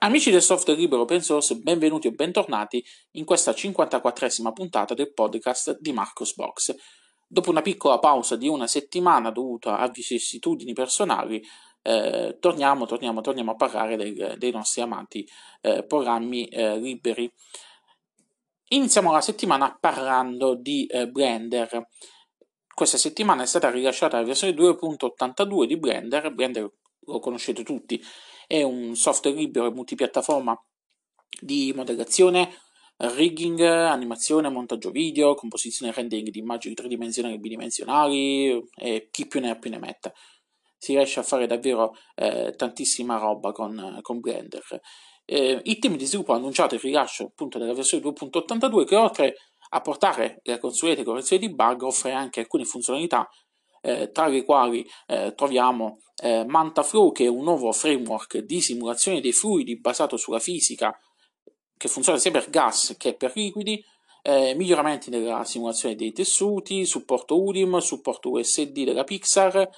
Amici del software libero open source, benvenuti o bentornati in questa 54esima puntata del podcast di Marcos Box. Dopo una piccola pausa di una settimana dovuta a vicissitudini personali, eh, torniamo, torniamo, torniamo, a parlare del, dei nostri amati eh, programmi eh, liberi. Iniziamo la settimana parlando di eh, Blender. Questa settimana è stata rilasciata la versione 2.82 di Blender, Blender lo conoscete tutti, è un software libero e multipiattaforma di modellazione, rigging, animazione, montaggio video, composizione e rendering di immagini tridimensionali e bidimensionali e chi più ne ha più ne metta. Si riesce a fare davvero eh, tantissima roba con, con Blender. Eh, il team di sviluppo ha annunciato il rilascio appunto della versione 2.82 che oltre a portare le consuete correzioni di bug offre anche alcune funzionalità eh, tra le quali eh, troviamo eh, MantaFlow, che è un nuovo framework di simulazione dei fluidi basato sulla fisica, che funziona sia per gas che per liquidi, eh, miglioramenti nella simulazione dei tessuti, supporto UDIM, supporto USD della Pixar,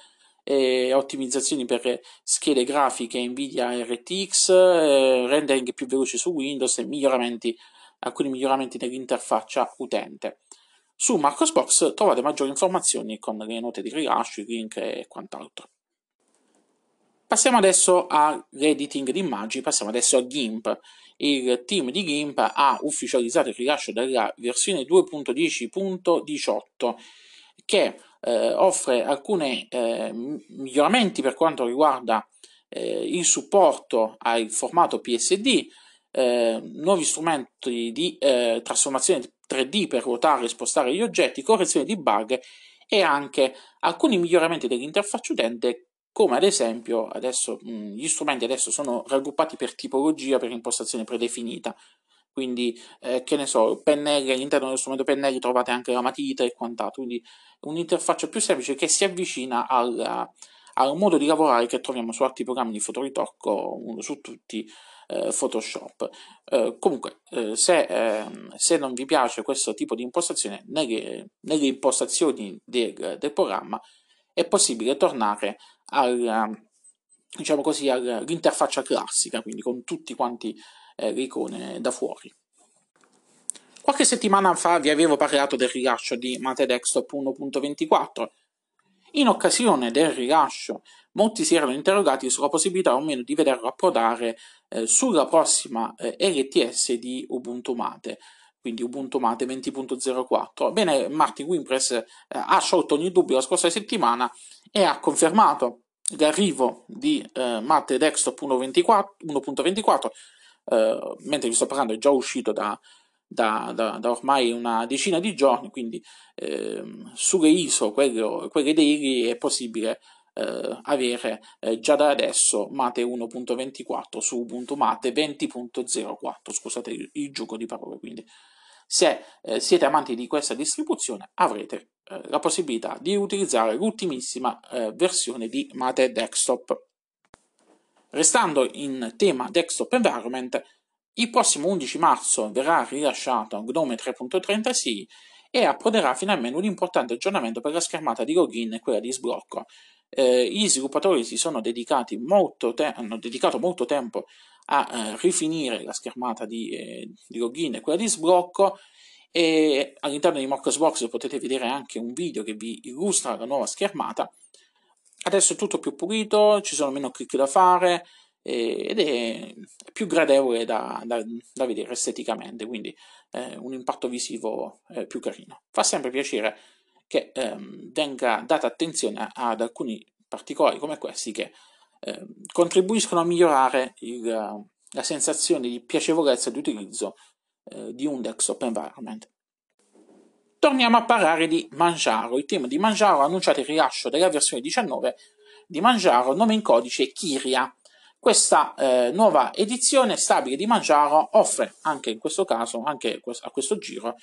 eh, ottimizzazioni per schede grafiche Nvidia RTX, eh, rendering più veloce su Windows e miglioramenti, alcuni miglioramenti nell'interfaccia utente. Su Marcosbox trovate maggiori informazioni con le note di rilascio, i link e quant'altro. Passiamo adesso all'editing di immagini, passiamo adesso a GIMP. Il team di GIMP ha ufficializzato il rilascio della versione 2.10.18 che eh, offre alcuni eh, miglioramenti per quanto riguarda eh, il supporto al formato PSD, eh, nuovi strumenti di eh, trasformazione 3D per ruotare e spostare gli oggetti, correzione di bug e anche alcuni miglioramenti dell'interfaccia utente come ad esempio adesso gli strumenti adesso sono raggruppati per tipologia per impostazione predefinita quindi eh, che ne so pennelli all'interno dello strumento pennelli trovate anche la matita e quant'altro quindi un'interfaccia più semplice che si avvicina al, al modo di lavorare che troviamo su altri programmi di fotoritocco uno su tutti eh, Photoshop. Eh, comunque, eh, se, ehm, se, non vi piace questo tipo di impostazione, nelle, nelle impostazioni del, del, programma è possibile tornare al, diciamo così, all'interfaccia classica, quindi con tutti quanti eh, le icone da fuori. Qualche settimana fa vi avevo parlato del rilascio di Mate Desktop 1.24 in occasione del rilascio, molti si erano interrogati sulla possibilità o meno di vederlo approdare eh, sulla prossima eh, LTS di Ubuntu Mate, quindi Ubuntu Mate 20.04. Bene, Martin Wimpress eh, ha sciolto ogni dubbio la scorsa settimana e ha confermato l'arrivo di eh, Mate Desktop 1.24, eh, mentre vi sto parlando è già uscito da da, da, da, ormai una decina di giorni, quindi eh, sulle ISO, quelle, quelle daily, è possibile eh, avere eh, già da adesso Mate 1.24 su Ubuntu Mate 20.04, scusate il, il, gioco di parole, quindi se eh, siete amanti di questa distribuzione avrete eh, la possibilità di utilizzare l'ultimissima eh, versione di Mate Desktop. Restando in tema desktop environment, il prossimo 11 marzo verrà rilasciato Gnome 3.36 e approderà finalmente un importante aggiornamento per la schermata di login e quella di sblocco. Eh, gli sviluppatori si sono dedicati molto te- hanno dedicato molto tempo a eh, rifinire la schermata di, eh, di, login e quella di sblocco e all'interno di Mockosbox potete vedere anche un video che vi illustra la nuova schermata. Adesso è tutto più pulito, ci sono meno clic da fare, ed è più gradevole da, da, da vedere esteticamente, quindi eh, un impatto visivo eh, più carino. Fa sempre piacere che ehm, venga data attenzione ad alcuni particolari come questi che eh, contribuiscono a migliorare il, la sensazione di piacevolezza di utilizzo eh, di un desktop environment. Torniamo a parlare di Manjaro. Il team di Manjaro ha annunciato il rilascio della versione 19 di Manjaro, nome in codice Kiria questa eh, nuova edizione stabile di Manjaro offre anche in questo caso, anche a questo giro,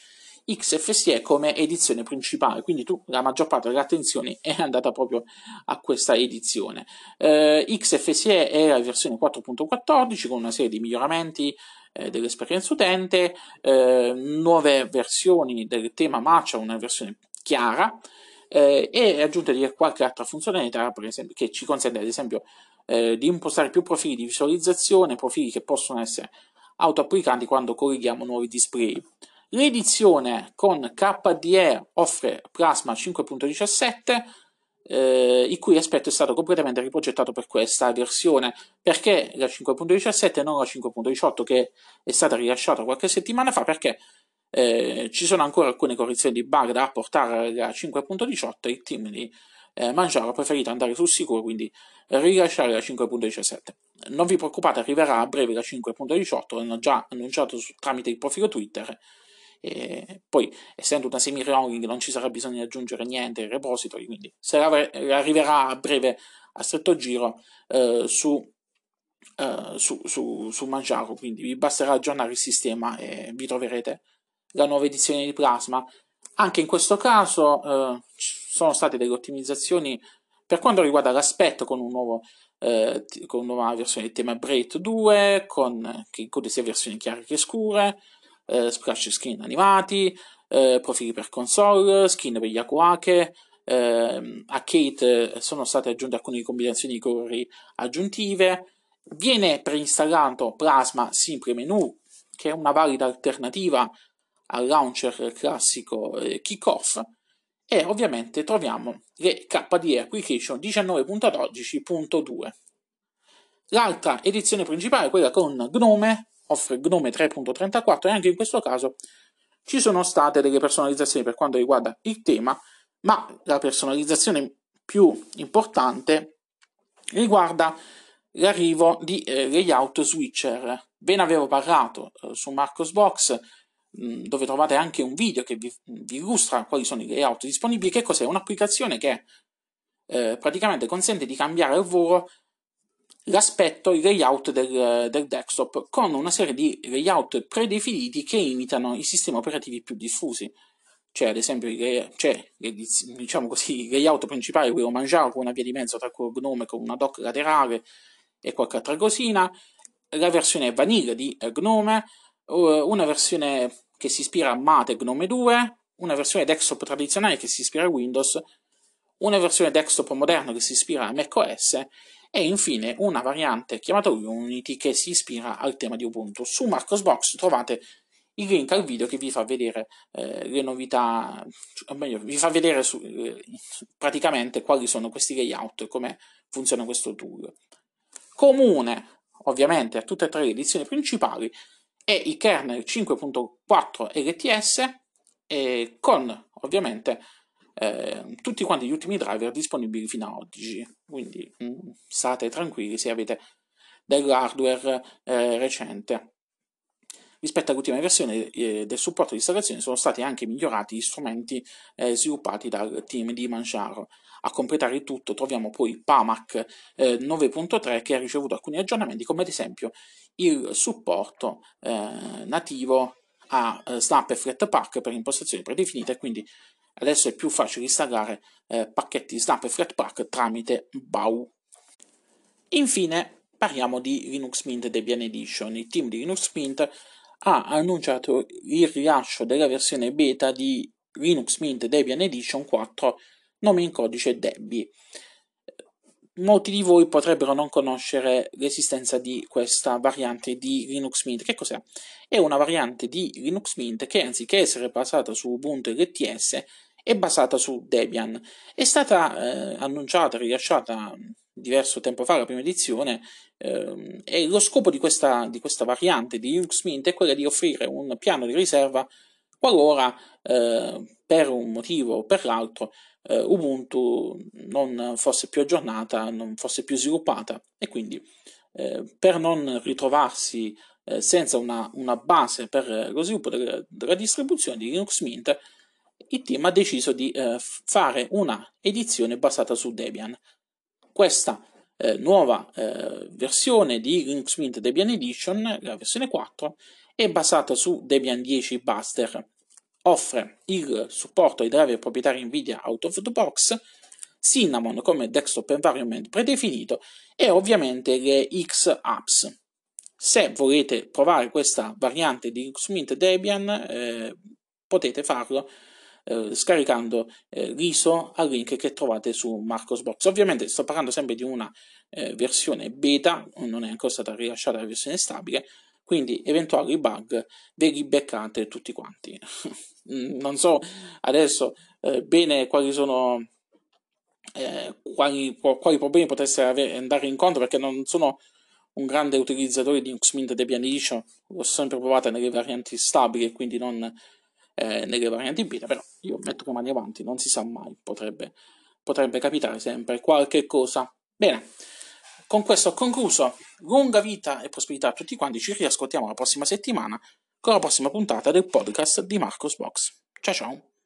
XFSE come edizione principale, quindi tu, la maggior parte dell'attenzione è andata proprio a questa edizione. Eh, XFSE è la versione 4.14 con una serie di miglioramenti eh, dell'esperienza utente, eh, nuove versioni del tema matcha, una versione chiara, eh, e aggiunta di qualche altra funzionalità, esempio, che ci consente ad esempio eh, di impostare più profili di visualizzazione, profili che possono essere auto-applicanti quando colleghiamo nuovi display. L'edizione con KDE offre Plasma 5.17, eh, il cui aspetto è stato completamente riprogettato per questa versione. Perché la 5.17 e non la 5.18 che è stata rilasciata qualche settimana fa? Perché eh, ci sono ancora alcune correzioni di bug da apportare alla 5.18 e il team di eh, Mangiaro ha preferito andare sul sicuro, quindi rilasciare la 5.17. Non vi preoccupate, arriverà a breve la 5.18, l'hanno già annunciato su, tramite il profilo Twitter. E poi, essendo una semi-rolling, non ci sarà bisogno di aggiungere niente ai repository, quindi arriverà a breve a stretto giro eh, su, eh, su, su, su Mangiaro, quindi vi basterà aggiornare il sistema e vi troverete la nuova edizione di Plasma. Anche in questo caso eh, sono state delle ottimizzazioni per quanto riguarda l'aspetto con, un nuovo, eh, con una nuova versione del tema Braid 2, con, che include sia versioni chiare che scure, eh, splash screen animati, eh, profili per console, skin per gli Akuake, eh, a Kate sono state aggiunte alcune combinazioni di colori aggiuntive, viene preinstallato Plasma Simple Menu, che è una valida alternativa al launcher classico eh, Kickoff e ovviamente troviamo le KDE Application 19.12.2. L'altra edizione principale, quella con Gnome, offre Gnome 3.34 e anche in questo caso ci sono state delle personalizzazioni per quanto riguarda il tema, ma la personalizzazione più importante riguarda l'arrivo di eh, layout switcher. Ve ne avevo parlato eh, su Marcos Box dove trovate anche un video che vi, vi, illustra quali sono i layout disponibili. Che cos'è? Un'applicazione che eh, praticamente consente di cambiare al volo l'aspetto, il layout del, del, desktop con una serie di layout predefiniti che imitano i sistemi operativi più diffusi. C'è ad esempio il, c'è, diciamo così, il layout principale, quello Manjaro, con una via di mezzo tra quello Gnome con una dock laterale e qualche altra cosina, la versione vanilla di Gnome, una versione che si ispira a Mate Gnome 2, una versione desktop tradizionale che si ispira a Windows, una versione desktop moderna che si ispira a macOS e infine una variante chiamata Unity che si ispira al tema di Ubuntu. Su Marcosbox trovate il link al video che vi fa vedere eh, le novità, o meglio, vi fa vedere su, eh, praticamente quali sono questi layout e come funziona questo tool. Comune, ovviamente, a tutte e tre le edizioni principali è il kernel 5.4 LTS e con ovviamente eh, tutti quanti gli ultimi driver disponibili fino ad oggi. Quindi mh, mm, state tranquilli se avete dell'hardware eh, recente. Rispetto all'ultima versione eh, del supporto di installazione sono stati anche migliorati gli strumenti eh, sviluppati dal team di Manjaro. A completare il tutto troviamo poi PAMAC eh, 9.3 che ha ricevuto alcuni aggiornamenti come ad esempio il supporto eh, nativo a eh, Snap e Flatpak per impostazioni predefinite quindi adesso è più facile installare eh, pacchetti Snap e Flatpak tramite BAU. Infine parliamo di Linux Mint Debian Edition. Il team di Linux Mint ha annunciato il rilascio della versione beta di Linux Mint Debian Edition 4 nome in codice Debbie. Molti di voi potrebbero non conoscere l'esistenza di questa variante di Linux Mint. Che cos'è? È una variante di Linux Mint che anziché essere basata su Ubuntu LTS è basata su Debian. È stata eh, annunciata, rilasciata diverso tempo fa, la prima edizione, eh, e lo scopo di questa, di questa variante di Linux Mint è quello di offrire un piano di riserva qualora eh, per un motivo o per l'altro eh, Ubuntu non fosse più aggiornata, non fosse più sviluppata e quindi eh, per non ritrovarsi eh, senza una, una, base per lo sviluppo della, della, distribuzione di Linux Mint, il team ha deciso di eh, fare una edizione basata su Debian. Questa eh, nuova eh, versione di Linux Mint Debian Edition, la versione 4, è basata su Debian 10 Buster offre il supporto ai driver proprietari NVIDIA out of the box, Cinnamon come desktop environment predefinito e ovviamente le X apps. Se volete provare questa variante di Xmint Debian eh, potete farlo eh, scaricando eh, l'ISO al link che trovate su Marcosbox. Ovviamente sto parlando sempre di una eh, versione beta, non è ancora stata rilasciata la versione stabile, quindi eventuali bug ve li beccate tutti quanti. non so adesso eh, bene quali sono eh, quali, quali, problemi potessero avere, andare incontro perché non sono un grande utilizzatore di Xmint Debian Edition, l'ho sempre provata nelle varianti stabili e quindi non eh, nelle varianti beta, però io metto le mani avanti, non si sa mai, potrebbe, potrebbe capitare sempre qualche cosa. Bene, con questo ho concluso. Lunga vita e prosperità a tutti quanti. Ci riascoltiamo la prossima settimana con la prossima puntata del podcast di Marcos Box. Ciao ciao.